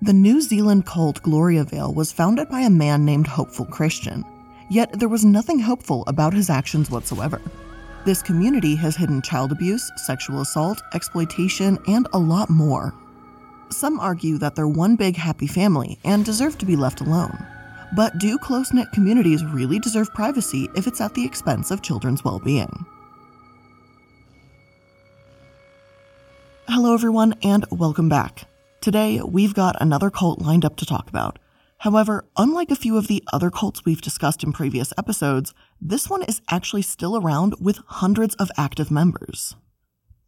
The New Zealand cult Gloria Gloriavale was founded by a man named Hopeful Christian, yet there was nothing hopeful about his actions whatsoever. This community has hidden child abuse, sexual assault, exploitation, and a lot more. Some argue that they're one big happy family and deserve to be left alone. But do close knit communities really deserve privacy if it's at the expense of children's well being? Hello, everyone, and welcome back. Today, we've got another cult lined up to talk about. However, unlike a few of the other cults we've discussed in previous episodes, this one is actually still around with hundreds of active members.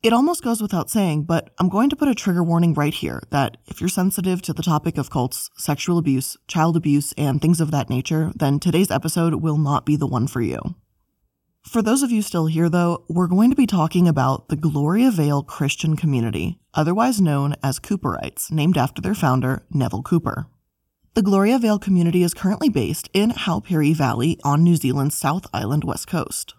It almost goes without saying, but I'm going to put a trigger warning right here that if you're sensitive to the topic of cults, sexual abuse, child abuse, and things of that nature, then today's episode will not be the one for you. For those of you still here, though, we're going to be talking about the Gloriavale Christian community, otherwise known as Cooperites, named after their founder, Neville Cooper. The Gloriavale community is currently based in Haupiri Valley on New Zealand's South Island west coast.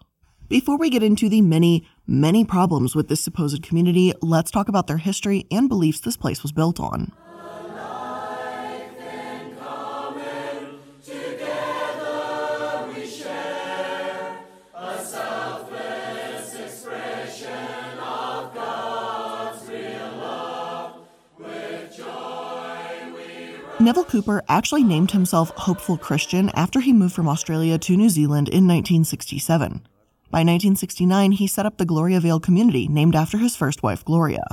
Before we get into the many, many problems with this supposed community, let's talk about their history and beliefs this place was built on. Neville Cooper actually named himself Hopeful Christian after he moved from Australia to New Zealand in 1967. By 1969, he set up the Gloriavale community named after his first wife, Gloria.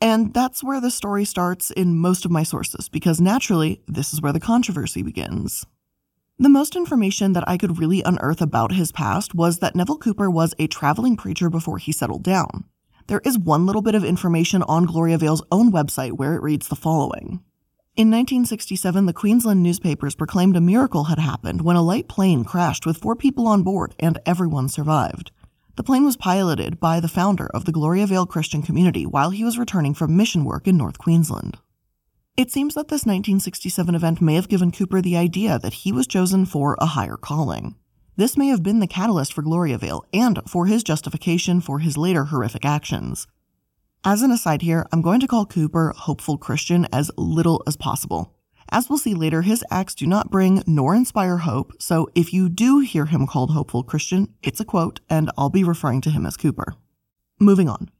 And that's where the story starts in most of my sources, because naturally, this is where the controversy begins. The most information that I could really unearth about his past was that Neville Cooper was a traveling preacher before he settled down. There is one little bit of information on Gloriavale's own website where it reads the following. In 1967, the Queensland newspapers proclaimed a miracle had happened when a light plane crashed with four people on board and everyone survived. The plane was piloted by the founder of the Gloriavale Christian community while he was returning from mission work in North Queensland. It seems that this 1967 event may have given Cooper the idea that he was chosen for a higher calling. This may have been the catalyst for Gloriavale and for his justification for his later horrific actions. As an aside here, I'm going to call Cooper hopeful Christian as little as possible. As we'll see later, his acts do not bring nor inspire hope, so if you do hear him called hopeful Christian, it's a quote, and I'll be referring to him as Cooper. Moving on.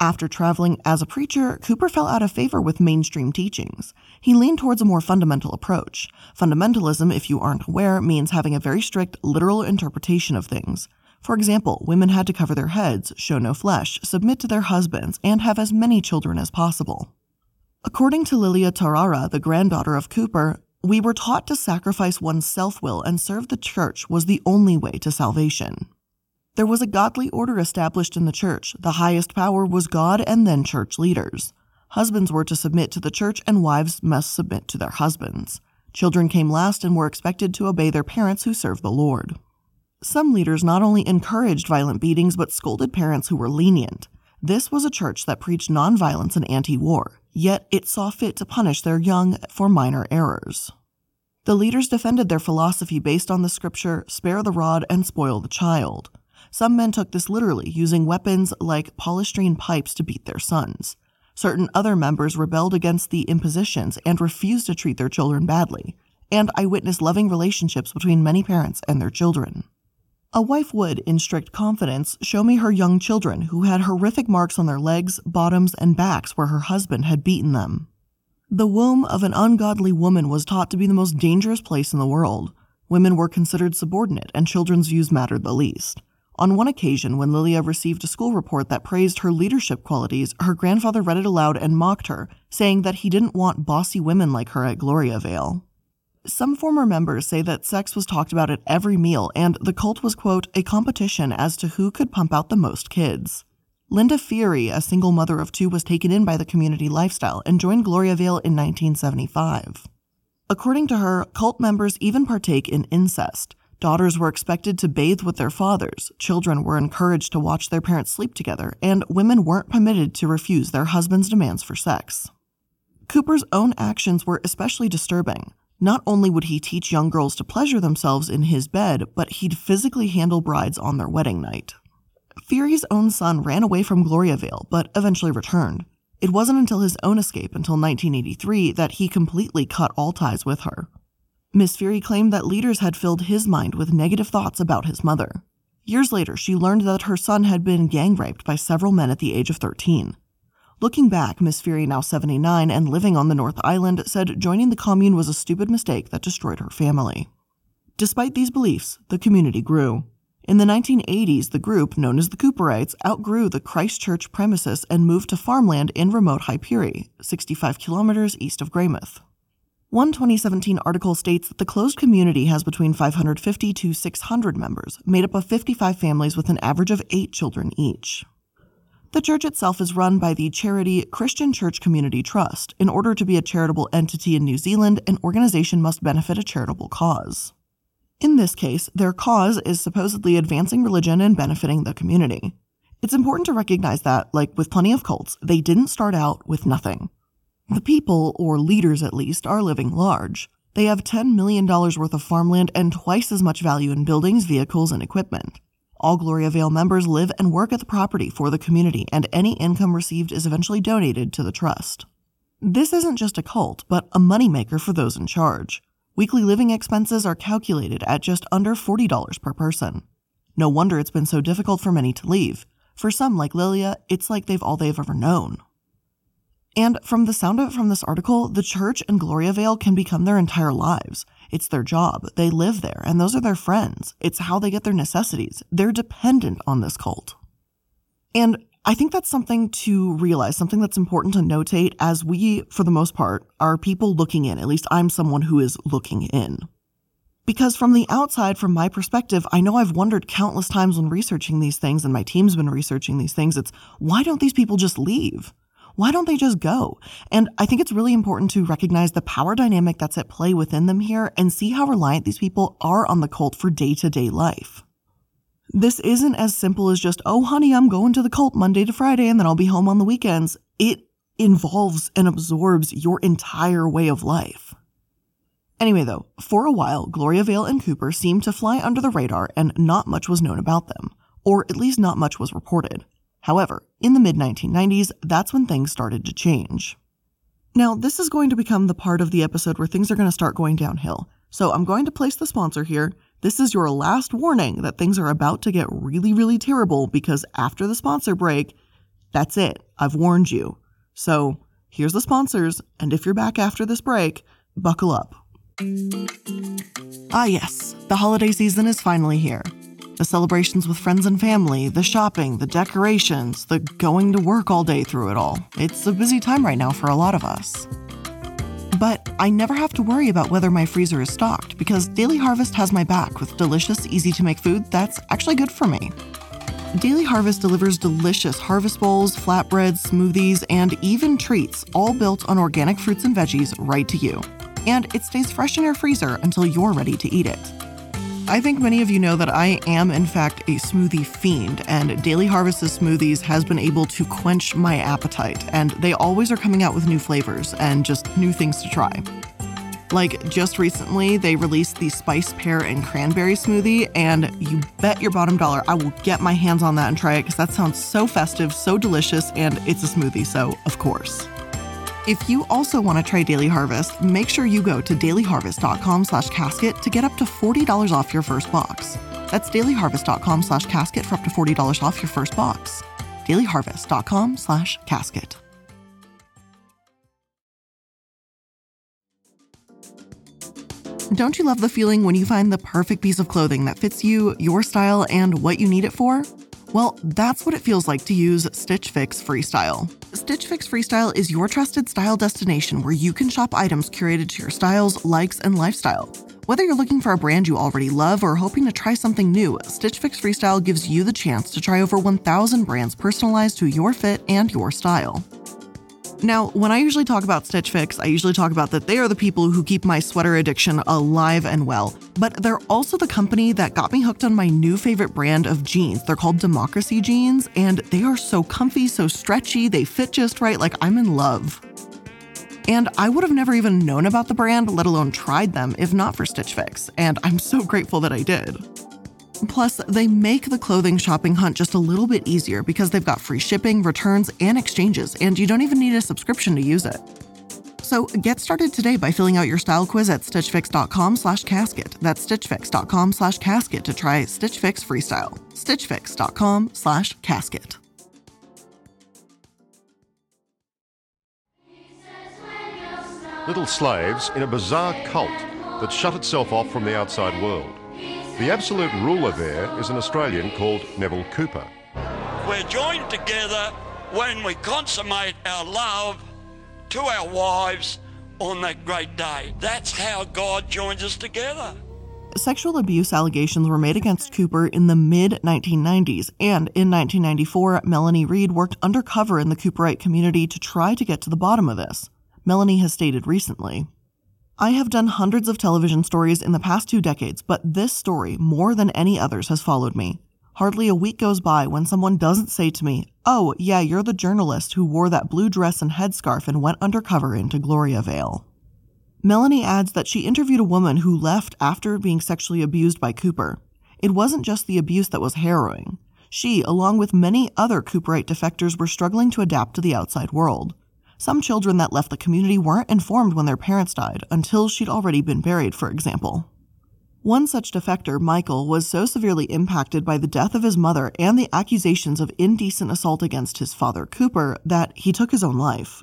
After traveling as a preacher, Cooper fell out of favor with mainstream teachings. He leaned towards a more fundamental approach. Fundamentalism, if you aren't aware, means having a very strict, literal interpretation of things. For example, women had to cover their heads, show no flesh, submit to their husbands, and have as many children as possible. According to Lilia Tarawa, the granddaughter of Cooper, we were taught to sacrifice one's self will and serve the church was the only way to salvation. There was a godly order established in the church. The highest power was God and then church leaders. Husbands were to submit to the church, and wives must submit to their husbands. Children came last and were expected to obey their parents who served the Lord. Some leaders not only encouraged violent beatings but scolded parents who were lenient. This was a church that preached nonviolence and anti war, yet it saw fit to punish their young for minor errors. The leaders defended their philosophy based on the scripture spare the rod and spoil the child. Some men took this literally, using weapons like polystrene pipes to beat their sons. Certain other members rebelled against the impositions and refused to treat their children badly, and I witnessed loving relationships between many parents and their children. A wife would, in strict confidence, show me her young children who had horrific marks on their legs, bottoms, and backs where her husband had beaten them. The womb of an ungodly woman was taught to be the most dangerous place in the world. Women were considered subordinate, and children's views mattered the least. On one occasion, when Lilia received a school report that praised her leadership qualities, her grandfather read it aloud and mocked her, saying that he didn't want bossy women like her at Gloriavale. Some former members say that sex was talked about at every meal, and the cult was, quote, a competition as to who could pump out the most kids. Linda Feary, a single mother of two, was taken in by the community lifestyle and joined Gloriavale in 1975. According to her, cult members even partake in incest. Daughters were expected to bathe with their fathers, children were encouraged to watch their parents sleep together, and women weren't permitted to refuse their husbands' demands for sex. Cooper's own actions were especially disturbing. Not only would he teach young girls to pleasure themselves in his bed, but he'd physically handle brides on their wedding night. Feary's own son ran away from Gloriavale, but eventually returned. It wasn't until his own escape until 1983 that he completely cut all ties with her. Miss Feary claimed that leaders had filled his mind with negative thoughts about his mother. Years later, she learned that her son had been gang raped by several men at the age of 13. Looking back, Miss Feary, now 79 and living on the North Island, said joining the commune was a stupid mistake that destroyed her family. Despite these beliefs, the community grew. In the 1980s, the group, known as the Cooperites, outgrew the Christchurch premises and moved to farmland in remote Haupiri, 65 kilometers east of Greymouth. One 2017 article states that the closed community has between 550 to 600 members, made up of 55 families with an average of eight children each. The church itself is run by the charity Christian Church Community Trust. In order to be a charitable entity in New Zealand, an organization must benefit a charitable cause. In this case, their cause is supposedly advancing religion and benefiting the community. It's important to recognize that, like with plenty of cults, they didn't start out with nothing. The people, or leaders at least, are living large. They have $10 million worth of farmland and twice as much value in buildings, vehicles, and equipment. All Gloriavale members live and work at the property for the community, and any income received is eventually donated to the trust. This isn't just a cult, but a moneymaker for those in charge. Weekly living expenses are calculated at just under $40 per person. No wonder it's been so difficult for many to leave. For some, like Lilia, it's like they've all they've ever known. And from the sound of it from this article, the church and Gloriavale can become their entire lives. It's their job. They live there, and those are their friends. It's how they get their necessities. They're dependent on this cult. And I think that's something to realize, something that's important to notate as we, for the most part, are people looking in. At least I'm someone who is looking in. Because from the outside, from my perspective, I know I've wondered countless times when researching these things, and my team's been researching these things, it's why don't these people just leave? Why don't they just go? And I think it's really important to recognize the power dynamic that's at play within them here and see how reliant these people are on the cult for day to day life. This isn't as simple as just, oh, honey, I'm going to the cult Monday to Friday and then I'll be home on the weekends. It involves and absorbs your entire way of life. Anyway, though, for a while, Gloriavale and Cooper seemed to fly under the radar and not much was known about them, or at least not much was reported. However, in the mid 1990s, that's when things started to change. Now, this is going to become the part of the episode where things are going to start going downhill. So I'm going to place the sponsor here. This is your last warning that things are about to get really, really terrible because after the sponsor break, that's it. I've warned you. So here's the sponsors, and if you're back after this break, buckle up. Ah, yes, the holiday season is finally here the celebrations with friends and family, the shopping, the decorations, the going to work all day through it all. It's a busy time right now for a lot of us. But I never have to worry about whether my freezer is stocked because Daily Harvest has my back with delicious, easy to make food that's actually good for me. Daily Harvest delivers delicious harvest bowls, flatbreads, smoothies, and even treats, all built on organic fruits and veggies right to you. And it stays fresh in your freezer until you're ready to eat it. I think many of you know that I am, in fact, a smoothie fiend, and Daily Harvest's smoothies has been able to quench my appetite, and they always are coming out with new flavors and just new things to try. Like just recently, they released the spice pear and cranberry smoothie, and you bet your bottom dollar I will get my hands on that and try it because that sounds so festive, so delicious, and it's a smoothie, so of course. If you also want to try Daily Harvest, make sure you go to dailyharvest.com slash casket to get up to $40 off your first box. That's dailyharvest.com slash casket for up to $40 off your first box. dailyharvest.com slash casket. Don't you love the feeling when you find the perfect piece of clothing that fits you, your style, and what you need it for? Well, that's what it feels like to use Stitch Fix Freestyle. Stitch Fix Freestyle is your trusted style destination where you can shop items curated to your styles, likes, and lifestyle. Whether you're looking for a brand you already love or hoping to try something new, Stitch Fix Freestyle gives you the chance to try over 1,000 brands personalized to your fit and your style. Now, when I usually talk about Stitch Fix, I usually talk about that they are the people who keep my sweater addiction alive and well. But they're also the company that got me hooked on my new favorite brand of jeans. They're called Democracy Jeans, and they are so comfy, so stretchy, they fit just right, like I'm in love. And I would have never even known about the brand, let alone tried them, if not for Stitch Fix, and I'm so grateful that I did. Plus, they make the clothing shopping hunt just a little bit easier because they've got free shipping, returns, and exchanges, and you don't even need a subscription to use it. So get started today by filling out your style quiz at stitchfix.com slash casket. That's stitchfix.com slash casket to try Stitch Fix Freestyle. stitchfix.com slash casket. Little slaves in a bizarre cult that shut itself off from the outside world. The absolute ruler there is an Australian called Neville Cooper. We're joined together when we consummate our love to our wives on that great day. That's how God joins us together. Sexual abuse allegations were made against Cooper in the mid 1990s, and in 1994, Melanie Reid worked undercover in the Cooperite community to try to get to the bottom of this. Melanie has stated recently I have done hundreds of television stories in the past two decades, but this story, more than any others, has followed me. Hardly a week goes by when someone doesn't say to me, Oh, yeah, you're the journalist who wore that blue dress and headscarf and went undercover into Gloriavale. Melanie adds that she interviewed a woman who left after being sexually abused by Cooper. It wasn't just the abuse that was harrowing. She, along with many other Cooperite defectors, were struggling to adapt to the outside world. Some children that left the community weren't informed when their parents died until she'd already been buried, for example. One such defector, Michael, was so severely impacted by the death of his mother and the accusations of indecent assault against his father, Cooper, that he took his own life.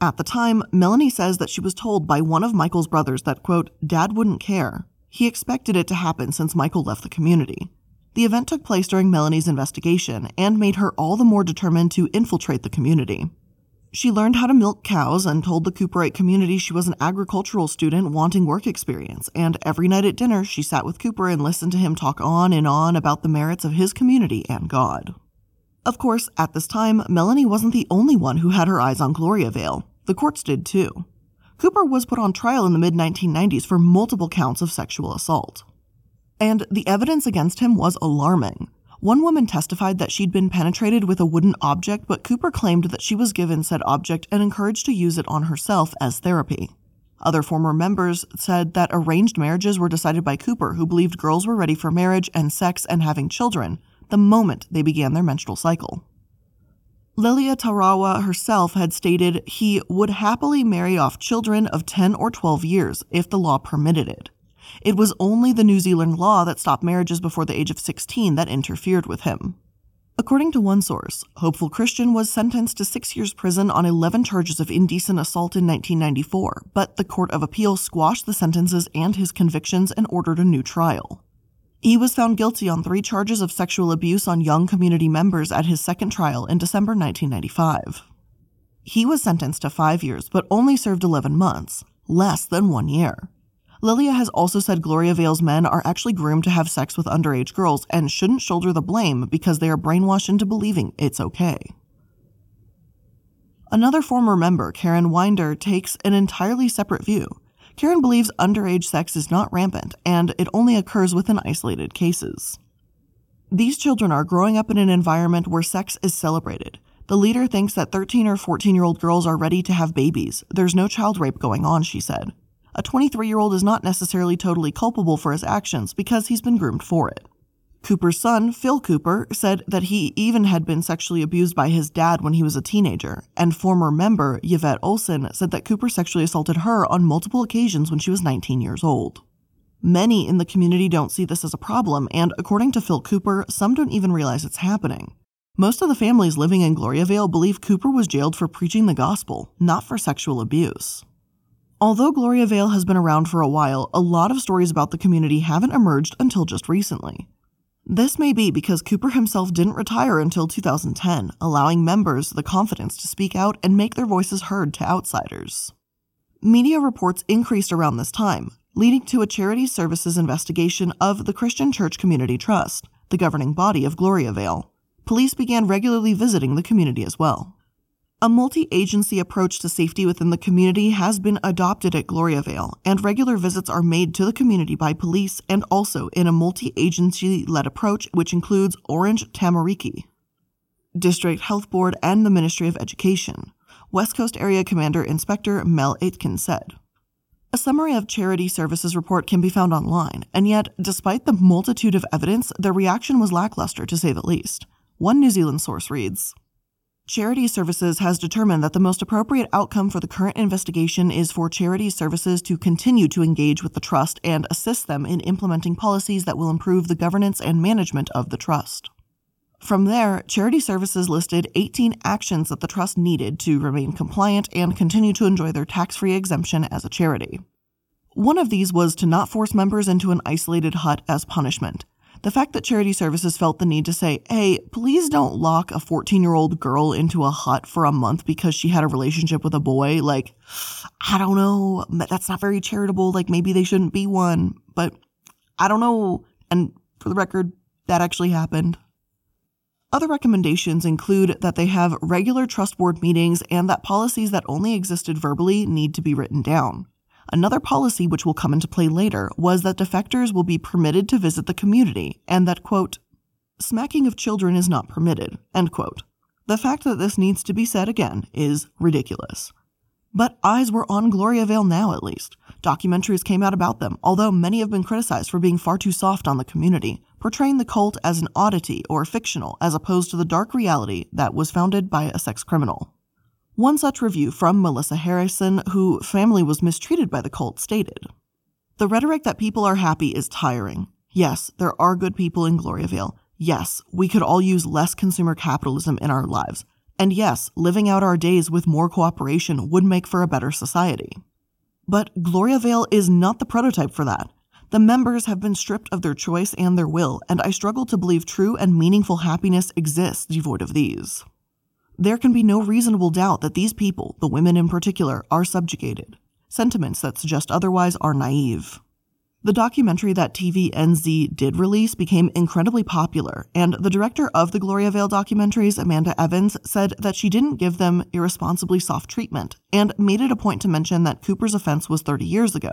At the time, Melanie says that she was told by one of Michael's brothers that, quote, Dad wouldn't care. He expected it to happen since Michael left the community. The event took place during Melanie's investigation and made her all the more determined to infiltrate the community. She learned how to milk cows and told the Cooperite community she was an agricultural student wanting work experience, and every night at dinner she sat with Cooper and listened to him talk on and on about the merits of his community and God. Of course, at this time, Melanie wasn't the only one who had her eyes on Gloriavale. The courts did too. Cooper was put on trial in the mid 1990s for multiple counts of sexual assault. And the evidence against him was alarming. One woman testified that she'd been penetrated with a wooden object, but Cooper claimed that she was given said object and encouraged to use it on herself as therapy. Other former members said that arranged marriages were decided by Cooper, who believed girls were ready for marriage and sex and having children the moment they began their menstrual cycle. Lilia Tarawa herself had stated he would happily marry off children of 10 or 12 years if the law permitted it. It was only the New Zealand law that stopped marriages before the age of 16 that interfered with him. According to one source, Hopeful Christian was sentenced to six years prison on 11 charges of indecent assault in 1994, but the Court of Appeal squashed the sentences and his convictions and ordered a new trial. He was found guilty on three charges of sexual abuse on young community members at his second trial in December 1995. He was sentenced to five years, but only served 11 months, less than one year. Lilia has also said Gloriavale's men are actually groomed to have sex with underage girls and shouldn't shoulder the blame because they are brainwashed into believing it's okay. Another former member, Karen Winder, takes an entirely separate view. Karen believes underage sex is not rampant and it only occurs within isolated cases. These children are growing up in an environment where sex is celebrated. The leader thinks that 13 or 14 year old girls are ready to have babies. There's no child rape going on, she said a 23 year old is not necessarily totally culpable for his actions because he's been groomed for it. Cooper's son, Phil Cooper, said that he even had been sexually abused by his dad when he was a teenager, and former member Yvette Olson said that Cooper sexually assaulted her on multiple occasions when she was 19 years old. Many in the community don't see this as a problem, and according to Phil Cooper, some don't even realize it's happening. Most of the families living in Gloriavale believe Cooper was jailed for preaching the gospel, not for sexual abuse. Although Gloriavale has been around for a while, a lot of stories about the community haven't emerged until just recently. This may be because Cooper himself didn't retire until 2010, allowing members the confidence to speak out and make their voices heard to outsiders. Media reports increased around this time, leading to a charity services investigation of the Christian Church Community Trust, the governing body of Gloriavale. Police began regularly visiting the community as well. A multi agency approach to safety within the community has been adopted at Gloriavale, and regular visits are made to the community by police and also in a multi agency led approach, which includes Oranga Tamariki, District Health Board, and the Ministry of Education. West Coast Area Commander Inspector Mel Aitken said. A summary of Charity Services report can be found online, and yet, despite the multitude of evidence, their reaction was lackluster to say the least. One New Zealand source reads Charity Services has determined that the most appropriate outcome for the current investigation is for Charity Services to continue to engage with the Trust and assist them in implementing policies that will improve the governance and management of the Trust. From there, Charity Services listed 18 actions that the trust needed to remain compliant and continue to enjoy their tax free exemption as a charity. One of these was to not force members into an isolated hut as punishment. The fact that Charity Services felt the need to say, hey, please don't lock a 14 year old girl into a hut for a month because she had a relationship with a boy, like, I don't know, that's not very charitable. Like, maybe they shouldn't be one, but I don't know. And for the record, that actually happened. Other recommendations include that they have regular trust board meetings and that policies that only existed verbally need to be written down. Another policy which will come into play later was that defectors will be permitted to visit the community and that, quote, smacking of children is not permitted, end quote. The fact that this needs to be said again is ridiculous. But eyes were on Gloriavale now, at least. Documentaries came out about them, although many have been criticized for being far too soft on the community, portraying the cult as an oddity or fictional as opposed to the dark reality that was founded by a sex criminal. One such review from Melissa Harrison, who family was mistreated by the cult, stated The rhetoric that people are happy is tiring. Yes, there are good people in Gloriavale. Yes, we could all use less consumer capitalism in our lives. And yes, living out our days with more cooperation would make for a better society. But Gloriavale is not the prototype for that. The members have been stripped of their choice and their will, and I struggle to believe true and meaningful happiness exists devoid of these. There can be no reasonable doubt that these people, the women in particular, are subjugated. Sentiments that suggest otherwise are naive. The documentary that TVNZ did release became incredibly popular, and the director of the Gloriavale documentaries, Amanda Evans, said that she didn't give them irresponsibly soft treatment, and made it a point to mention that Cooper's offense was 30 years ago,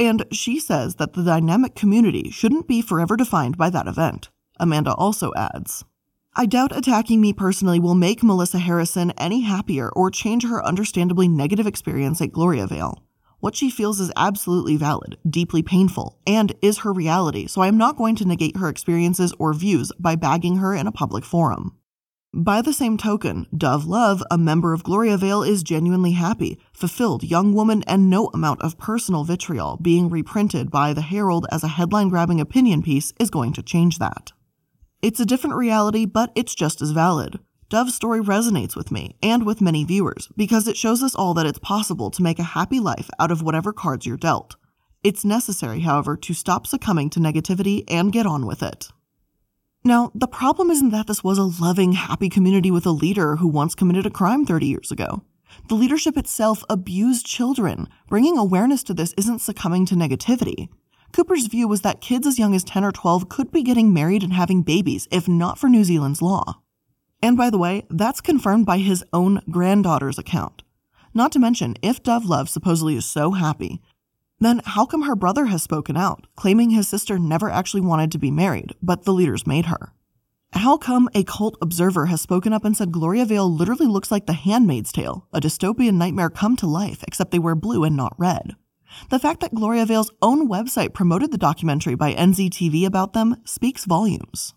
and she says that the dynamic community shouldn't be forever defined by that event. Amanda also adds, I doubt attacking me personally will make Melissa Harrison any happier or change her understandably negative experience at Gloriavale. What she feels is absolutely valid, deeply painful, and is her reality, so I am not going to negate her experiences or views by bagging her in a public forum. By the same token, Dove Love, a member of Gloriavale, is genuinely happy, fulfilled young woman, and no amount of personal vitriol being reprinted by the Herald as a headline grabbing opinion piece is going to change that. It's a different reality, but it's just as valid. Dove's story resonates with me and with many viewers because it shows us all that it's possible to make a happy life out of whatever cards you're dealt. It's necessary, however, to stop succumbing to negativity and get on with it. Now, the problem isn't that this was a loving, happy community with a leader who once committed a crime 30 years ago. The leadership itself abused children. Bringing awareness to this isn't succumbing to negativity. Cooper's view was that kids as young as 10 or 12 could be getting married and having babies if not for New Zealand's law. And by the way, that's confirmed by his own granddaughter's account. Not to mention, if Dove Love supposedly is so happy, then how come her brother has spoken out, claiming his sister never actually wanted to be married, but the leaders made her? How come a cult observer has spoken up and said Gloriavale literally looks like The Handmaid's Tale, a dystopian nightmare come to life, except they wear blue and not red? The fact that Gloriavale's own website promoted the documentary by NZTV about them speaks volumes.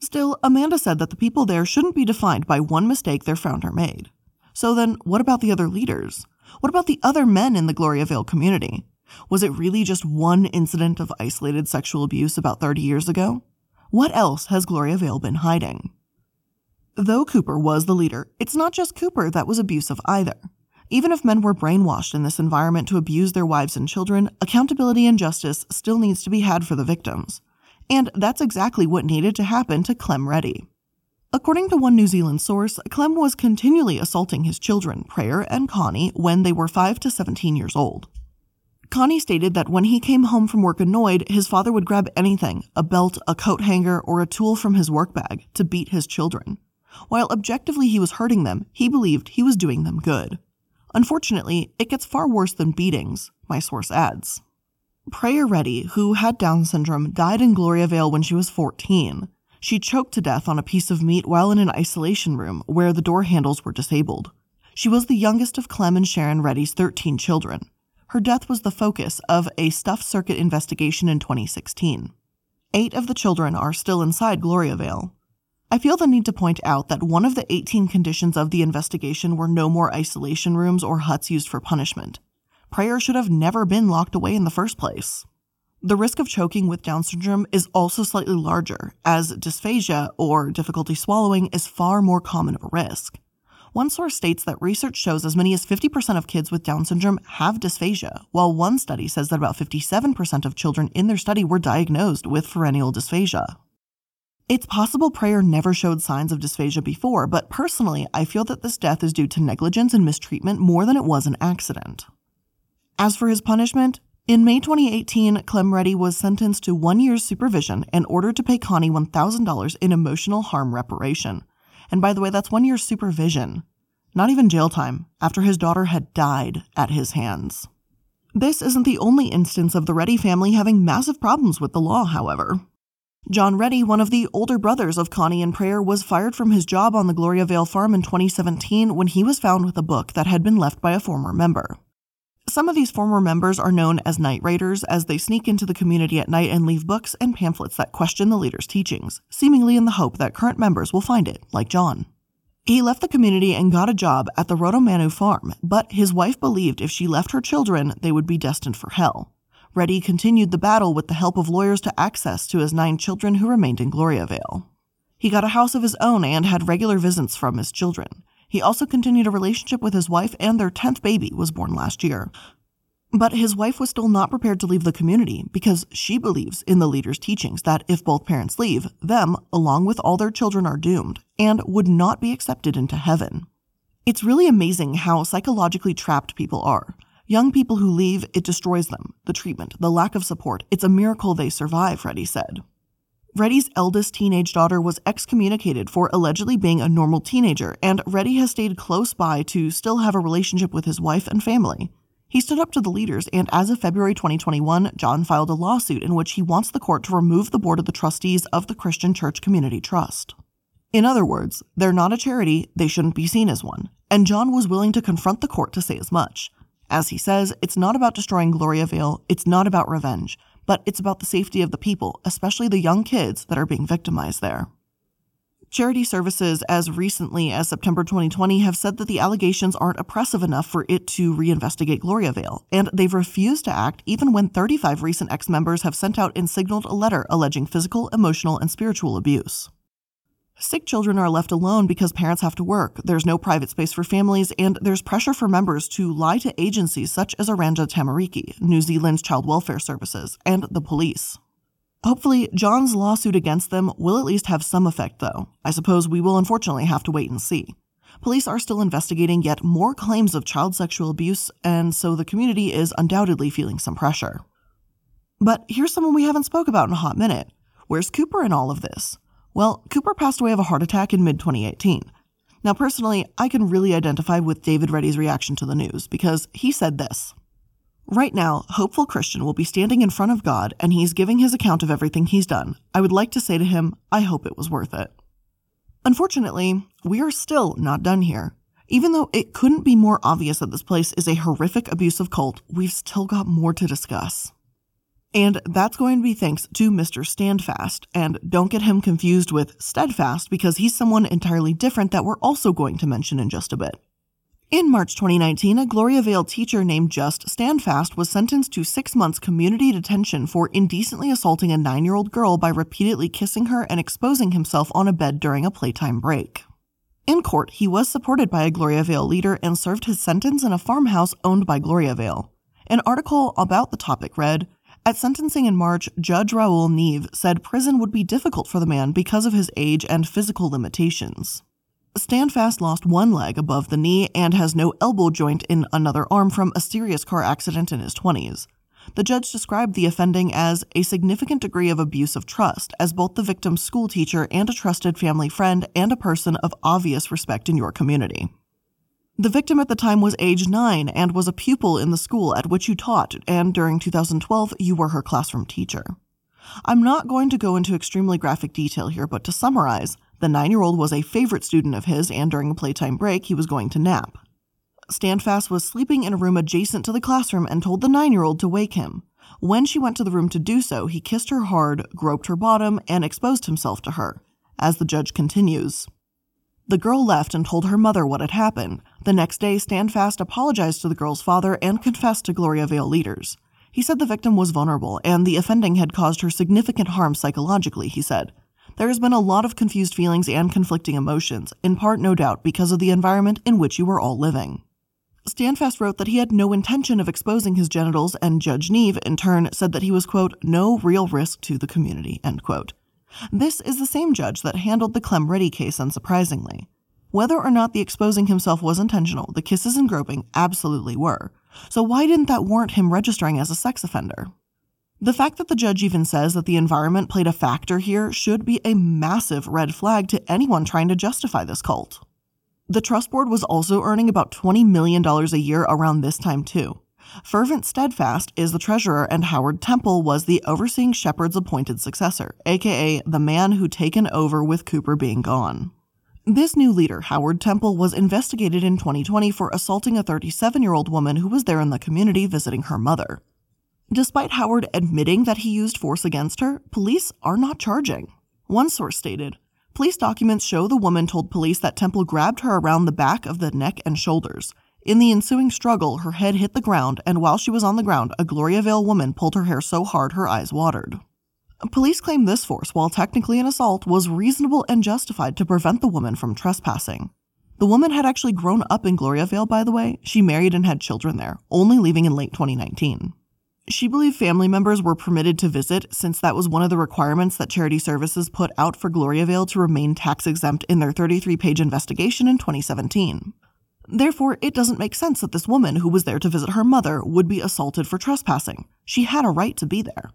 Still, Amanda said that the people there shouldn't be defined by one mistake their founder made. So then, what about the other leaders? What about the other men in the Gloriavale community? Was it really just one incident of isolated sexual abuse about 30 years ago? What else has Gloriavale been hiding? Though Cooper was the leader, it's not just Cooper that was abusive either. Even if men were brainwashed in this environment to abuse their wives and children, accountability and justice still needs to be had for the victims. And that's exactly what needed to happen to Clem Reddy. According to one New Zealand source, Clem was continually assaulting his children, Prayer and Connie, when they were 5 to 17 years old. Connie stated that when he came home from work annoyed, his father would grab anything a belt, a coat hanger, or a tool from his work bag to beat his children. While objectively he was hurting them, he believed he was doing them good. Unfortunately, it gets far worse than beatings, my source adds. Prayer Reddy, who had Down syndrome, died in Gloriavale when she was 14. She choked to death on a piece of meat while in an isolation room where the door handles were disabled. She was the youngest of Clem and Sharon Reddy's 13 children. her death was the focus of a Stuff Circuit investigation in 2016. Eight of the children are still inside Gloriavale. I feel the need to point out that one of the 18 conditions of the investigation were no more isolation rooms or huts used for punishment. Prayer should have never been locked away in the first place. The risk of choking with Down syndrome is also slightly larger, as dysphagia, or difficulty swallowing, is far more common of a risk. One source states that research shows as many as 50% of kids with Down syndrome have dysphagia, while one study says that about 57% of children in their study were diagnosed with pharyngeal dysphagia. It's possible Prayer never showed signs of dysphagia before, but personally, I feel that this death is due to negligence and mistreatment more than it was an accident. As for his punishment, in May 2018, Clem Reddy was sentenced to one year's supervision and ordered to pay Connie $1,000 in emotional harm reparation. And by the way, that's one year's supervision, not even jail time, after his daughter had died at his hands. This isn't the only instance of the Reddy family having massive problems with the law, however. John Reddy, one of the older brothers of Connie and Prayer, was fired from his job on the Gloriavale farm in 2017 when he was found with a book that had been left by a former member. Some of these former members are known as night raiders as they sneak into the community at night and leave books and pamphlets that question the leader's teachings, seemingly in the hope that current members will find it, like John. He left the community and got a job at the Rotomanu farm, but his wife believed if she left her children, they would be destined for hell. Reddy continued the battle with the help of lawyers to access to his nine children who remained in Gloriavale. He got a house of his own and had regular visits from his children. He also continued a relationship with his wife, and their 10th baby was born last year. But his wife was still not prepared to leave the community because she believes in the leader's teachings that if both parents leave, them, along with all their children, are doomed and would not be accepted into heaven. It's really amazing how psychologically trapped people are. Young people who leave, it destroys them. The treatment, the lack of support, it's a miracle they survive, Reddy said. Reddy's eldest teenage daughter was excommunicated for allegedly being a normal teenager, and Reddy has stayed close by to still have a relationship with his wife and family. He stood up to the leaders, and as of February 2021, John filed a lawsuit in which he wants the court to remove the board of the trustees of the Christian Church Community Trust. In other words, they're not a charity, they shouldn't be seen as one, and John was willing to confront the court to say as much. As he says, it's not about destroying Gloriavale, it's not about revenge, but it's about the safety of the people, especially the young kids that are being victimized there. Charity services, as recently as September 2020, have said that the allegations aren't oppressive enough for it to reinvestigate Gloriavale, and they've refused to act even when 35 recent ex members have sent out and signaled a letter alleging physical, emotional, and spiritual abuse. Sick children are left alone because parents have to work, there's no private space for families, and there's pressure for members to lie to agencies such as Oranga Tamariki, New Zealand's Child Welfare Services, and the police. Hopefully, John's lawsuit against them will at least have some effect, though. I suppose we will unfortunately have to wait and see. Police are still investigating yet more claims of child sexual abuse, and so the community is undoubtedly feeling some pressure. But here's someone we haven't spoke about in a hot minute. Where's Cooper in all of this? Well, Cooper passed away of a heart attack in mid 2018. Now, personally, I can really identify with David Reddy's reaction to the news because he said this Right now, Hopeful Christian will be standing in front of God and he's giving his account of everything he's done. I would like to say to him, I hope it was worth it. Unfortunately, we are still not done here. Even though it couldn't be more obvious that this place is a horrific abusive cult, we've still got more to discuss. And that's going to be thanks to Mr. Standfast. And don't get him confused with Steadfast because he's someone entirely different that we're also going to mention in just a bit. In March 2019, a Gloriavale teacher named Just Standfast was sentenced to six months community detention for indecently assaulting a nine year old girl by repeatedly kissing her and exposing himself on a bed during a playtime break. In court, he was supported by a Gloriavale leader and served his sentence in a farmhouse owned by Gloriavale. An article about the topic read at sentencing in March, Judge Raoul Neave said prison would be difficult for the man because of his age and physical limitations. Standfast lost one leg above the knee and has no elbow joint in another arm from a serious car accident in his 20s. The judge described the offending as a significant degree of abuse of trust, as both the victim's schoolteacher and a trusted family friend and a person of obvious respect in your community. The victim at the time was age 9 and was a pupil in the school at which you taught, and during 2012, you were her classroom teacher. I'm not going to go into extremely graphic detail here, but to summarize, the nine year old was a favorite student of his, and during a playtime break, he was going to nap. Standfast was sleeping in a room adjacent to the classroom and told the nine year old to wake him. When she went to the room to do so, he kissed her hard, groped her bottom, and exposed himself to her. As the judge continues, the girl left and told her mother what had happened. The next day, Standfast apologized to the girl's father and confessed to Gloriavale leaders. He said the victim was vulnerable and the offending had caused her significant harm psychologically, he said. There has been a lot of confused feelings and conflicting emotions, in part, no doubt, because of the environment in which you were all living. Standfast wrote that he had no intention of exposing his genitals, and Judge Neave, in turn, said that he was, quote, no real risk to the community, end quote. This is the same judge that handled the Clem Reddy case, unsurprisingly. Whether or not the exposing himself was intentional, the kisses and groping absolutely were. So why didn't that warrant him registering as a sex offender? The fact that the judge even says that the environment played a factor here should be a massive red flag to anyone trying to justify this cult. The trust board was also earning about $20 million a year around this time, too. Fervent Steadfast is the treasurer, and Howard Temple was the overseeing shepherd's appointed successor, aka the man who taken over with Cooper being gone. This new leader, Howard Temple, was investigated in 2020 for assaulting a 37 year old woman who was there in the community visiting her mother. Despite Howard admitting that he used force against her, police are not charging. One source stated, Police documents show the woman told police that Temple grabbed her around the back of the neck and shoulders. In the ensuing struggle, her head hit the ground, and while she was on the ground, a Gloriavale woman pulled her hair so hard her eyes watered. Police claim this force, while technically an assault, was reasonable and justified to prevent the woman from trespassing. The woman had actually grown up in Gloriavale, by the way. She married and had children there, only leaving in late 2019. She believed family members were permitted to visit since that was one of the requirements that Charity Services put out for Gloriavale to remain tax exempt in their 33 page investigation in 2017. Therefore, it doesn't make sense that this woman who was there to visit her mother would be assaulted for trespassing. She had a right to be there.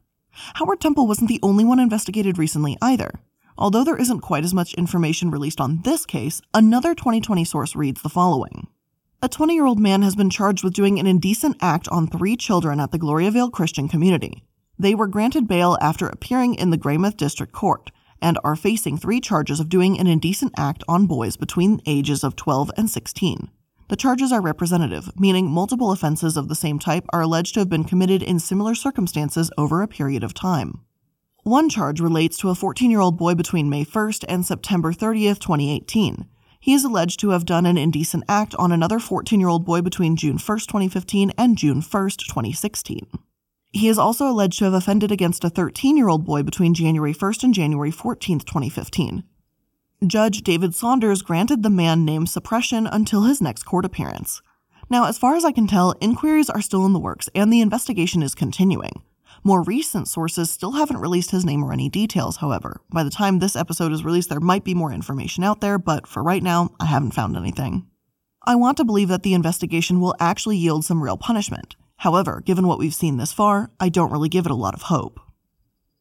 Howard Temple wasn't the only one investigated recently either. Although there isn't quite as much information released on this case, another 2020 source reads the following a 20 year old man has been charged with doing an indecent act on three children at the Gloriavale Christian community. They were granted bail after appearing in the Greymouth District Court and are facing three charges of doing an indecent act on boys between the ages of 12 and 16. The charges are representative, meaning multiple offenses of the same type are alleged to have been committed in similar circumstances over a period of time. One charge relates to a 14 year old boy between May 1st and September 30th, 2018 he is alleged to have done an indecent act on another 14 year old boy between June 1st, 2015 and June 1st, 2016. He is also alleged to have offended against a 13 year old boy between January 1st and January 14th, 2015. Judge David Saunders granted the man name suppression until his next court appearance. Now, as far as I can tell, inquiries are still in the works and the investigation is continuing. More recent sources still haven't released his name or any details, however. By the time this episode is released, there might be more information out there, but for right now, I haven't found anything. I want to believe that the investigation will actually yield some real punishment. However, given what we've seen this far, I don't really give it a lot of hope.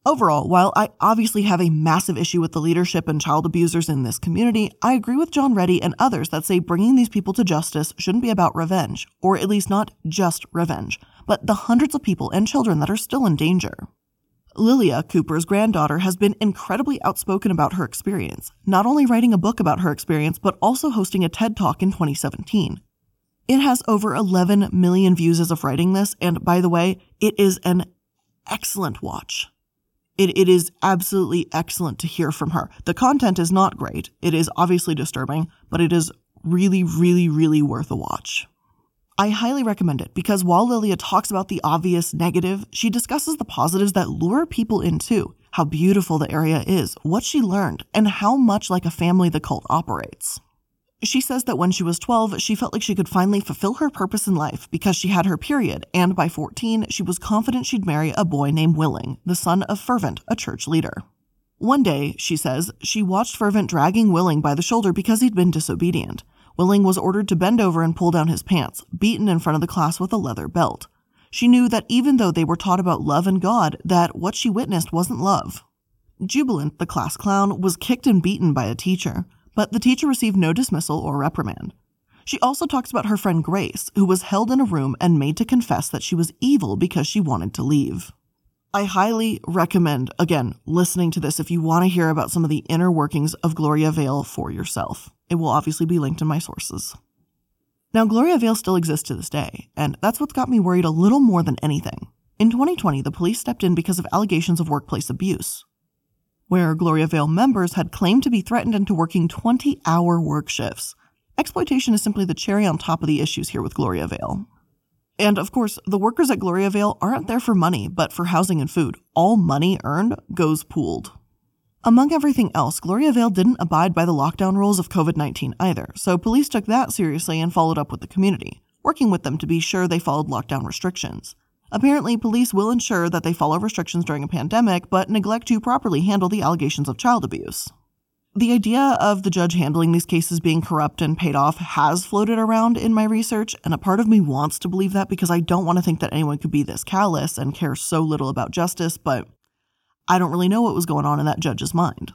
Overall, while I obviously have a massive issue with the leadership and child abusers in this community, I agree with John Reddy and others that say bringing these people to justice shouldn't be about revenge, or at least not just revenge, but the hundreds of people and children that are still in danger. Lilia, Cooper's granddaughter, has been incredibly outspoken about her experience, not only writing a book about her experience, but also hosting a TED Talk in 2017. It has over 11 million views as of writing this, and by the way, it is an excellent watch. It, it is absolutely excellent to hear from her. The content is not great. It is obviously disturbing, but it is really, really, really worth a watch. I highly recommend it because while Lilia talks about the obvious negative, she discusses the positives that lure people in too. How beautiful the area is, what she learned, and how much like a family the cult operates. She says that when she was 12, she felt like she could finally fulfill her purpose in life because she had her period, and by 14, she was confident she'd marry a boy named Willing, the son of Fervent, a church leader. One day, she says, she watched Fervent dragging Willing by the shoulder because he'd been disobedient. Willing was ordered to bend over and pull down his pants, beaten in front of the class with a leather belt. She knew that even though they were taught about love and God, that what she witnessed wasn't love. Jubilant, the class clown, was kicked and beaten by a teacher but the teacher received no dismissal or reprimand. She also talks about her friend Grace, who was held in a room and made to confess that she was evil because she wanted to leave. I highly recommend, again, listening to this if you want to hear about some of the inner workings of Gloriavale for yourself. It will obviously be linked in my sources. Now, Gloriavale still exists to this day, and that's what's got me worried a little more than anything. In 2020, the police stepped in because of allegations of workplace abuse, where Gloriavale members had claimed to be threatened into working 20 hour work shifts. Exploitation is simply the cherry on top of the issues here with Gloriavale. And of course, the workers at Gloriavale aren't there for money, but for housing and food. All money earned goes pooled. Among everything else, Gloriavale didn't abide by the lockdown rules of COVID 19 either, so police took that seriously and followed up with the community, working with them to be sure they followed lockdown restrictions. Apparently, police will ensure that they follow restrictions during a pandemic, but neglect to properly handle the allegations of child abuse. The idea of the judge handling these cases being corrupt and paid off has floated around in my research, and a part of me wants to believe that because I don't want to think that anyone could be this callous and care so little about justice, but I don't really know what was going on in that judge's mind.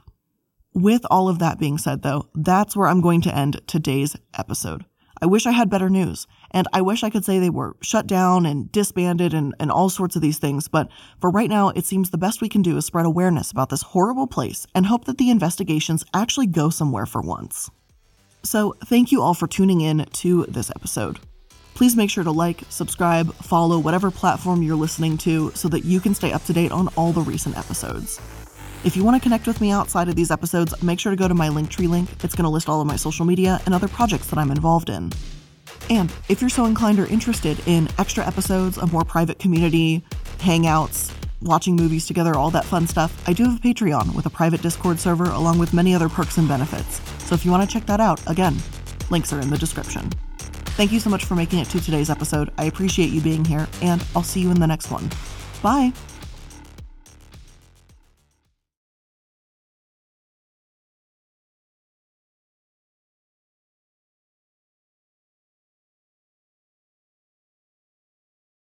With all of that being said, though, that's where I'm going to end today's episode. I wish I had better news, and I wish I could say they were shut down and disbanded and, and all sorts of these things, but for right now, it seems the best we can do is spread awareness about this horrible place and hope that the investigations actually go somewhere for once. So, thank you all for tuning in to this episode. Please make sure to like, subscribe, follow whatever platform you're listening to so that you can stay up to date on all the recent episodes. If you want to connect with me outside of these episodes, make sure to go to my Linktree link. It's going to list all of my social media and other projects that I'm involved in. And if you're so inclined or interested in extra episodes, a more private community, hangouts, watching movies together, all that fun stuff, I do have a Patreon with a private Discord server along with many other perks and benefits. So if you want to check that out, again, links are in the description. Thank you so much for making it to today's episode. I appreciate you being here, and I'll see you in the next one. Bye.